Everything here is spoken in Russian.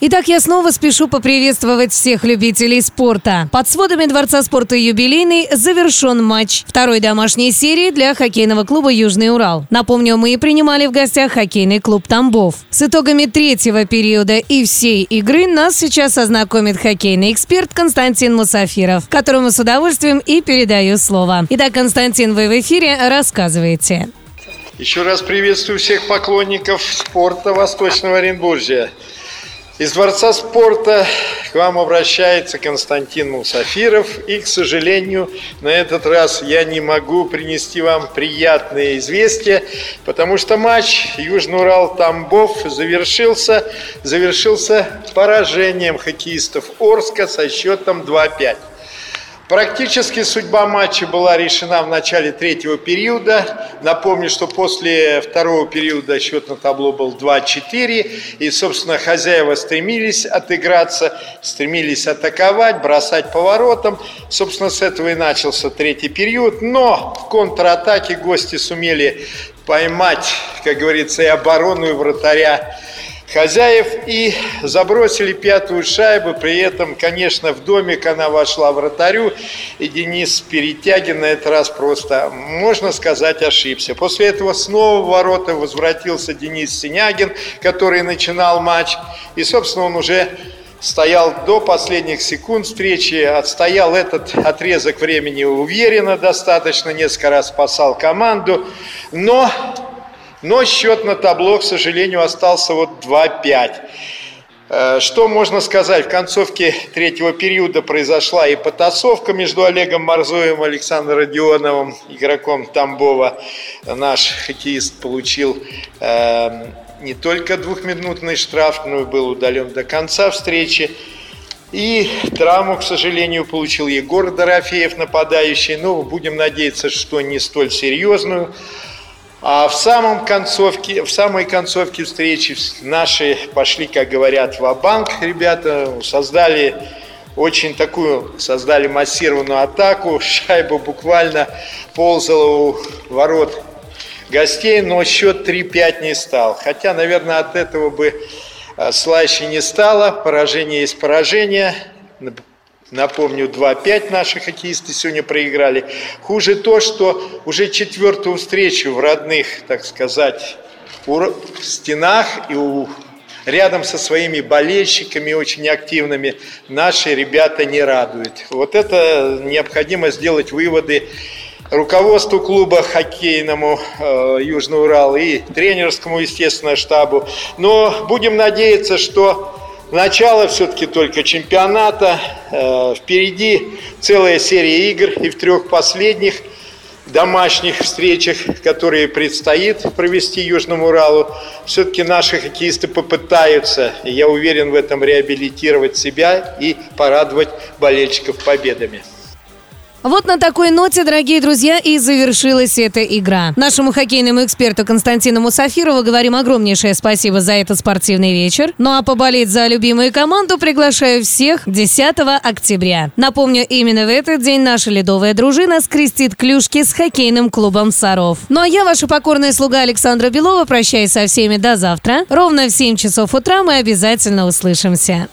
Итак, я снова спешу поприветствовать всех любителей спорта. Под сводами Дворца спорта «Юбилейный» завершен матч второй домашней серии для хоккейного клуба «Южный Урал». Напомню, мы принимали в гостях хоккейный клуб «Тамбов». С итогами третьего периода и всей игры нас сейчас ознакомит хоккейный эксперт Константин Мусафиров, которому с удовольствием и передаю слово. Итак, Константин, вы в эфире, рассказывайте. Еще раз приветствую всех поклонников спорта Восточного Оренбуржья. Из Дворца спорта к вам обращается Константин Мусафиров. И, к сожалению, на этот раз я не могу принести вам приятные известия, потому что матч Южный Урал-Тамбов завершился, завершился поражением хоккеистов Орска со счетом 2-5. Практически судьба матча была решена в начале третьего периода. Напомню, что после второго периода счет на табло был 2-4. И, собственно, хозяева стремились отыграться, стремились атаковать, бросать поворотом. Собственно, с этого и начался третий период. Но в контратаке гости сумели поймать, как говорится, и оборону, и вратаря хозяев и забросили пятую шайбу. При этом, конечно, в домик она вошла вратарю, и Денис Перетягин на этот раз просто, можно сказать, ошибся. После этого снова в ворота возвратился Денис Синягин, который начинал матч, и, собственно, он уже стоял до последних секунд встречи, отстоял этот отрезок времени уверенно достаточно, несколько раз спасал команду, но но счет на табло, к сожалению, остался вот 2-5. Э, что можно сказать? В концовке третьего периода произошла и потасовка между Олегом Марзоем и Александром Родионовым, игроком Тамбова. Наш хоккеист получил э, не только двухминутный штраф, но и был удален до конца встречи. И травму, к сожалению, получил Егор Дорофеев, нападающий. Ну, будем надеяться, что не столь серьезную. А в, самом концовке, в самой концовке встречи наши пошли, как говорят, в банк ребята, создали очень такую, создали массированную атаку, шайба буквально ползала у ворот гостей, но счет 3-5 не стал. Хотя, наверное, от этого бы э, слаще не стало, поражение есть поражение, Напомню, 2-5 наши хоккеисты сегодня проиграли. Хуже то, что уже четвертую встречу в родных, так сказать, в стенах и у рядом со своими болельщиками очень активными наши ребята не радуют. Вот это необходимо сделать выводы руководству клуба хоккейному э, Южный Урал и тренерскому, естественно, штабу. Но будем надеяться, что Начало все-таки только чемпионата. Э, впереди целая серия игр и в трех последних домашних встречах, которые предстоит провести Южному Уралу, все-таки наши хоккеисты попытаются, я уверен в этом, реабилитировать себя и порадовать болельщиков победами. Вот на такой ноте, дорогие друзья, и завершилась эта игра. Нашему хоккейному эксперту Константину Мусафирову говорим огромнейшее спасибо за этот спортивный вечер. Ну а поболеть за любимую команду приглашаю всех 10 октября. Напомню, именно в этот день наша ледовая дружина скрестит клюшки с хоккейным клубом «Саров». Ну а я, ваша покорная слуга Александра Белова, прощаюсь со всеми до завтра. Ровно в 7 часов утра мы обязательно услышимся.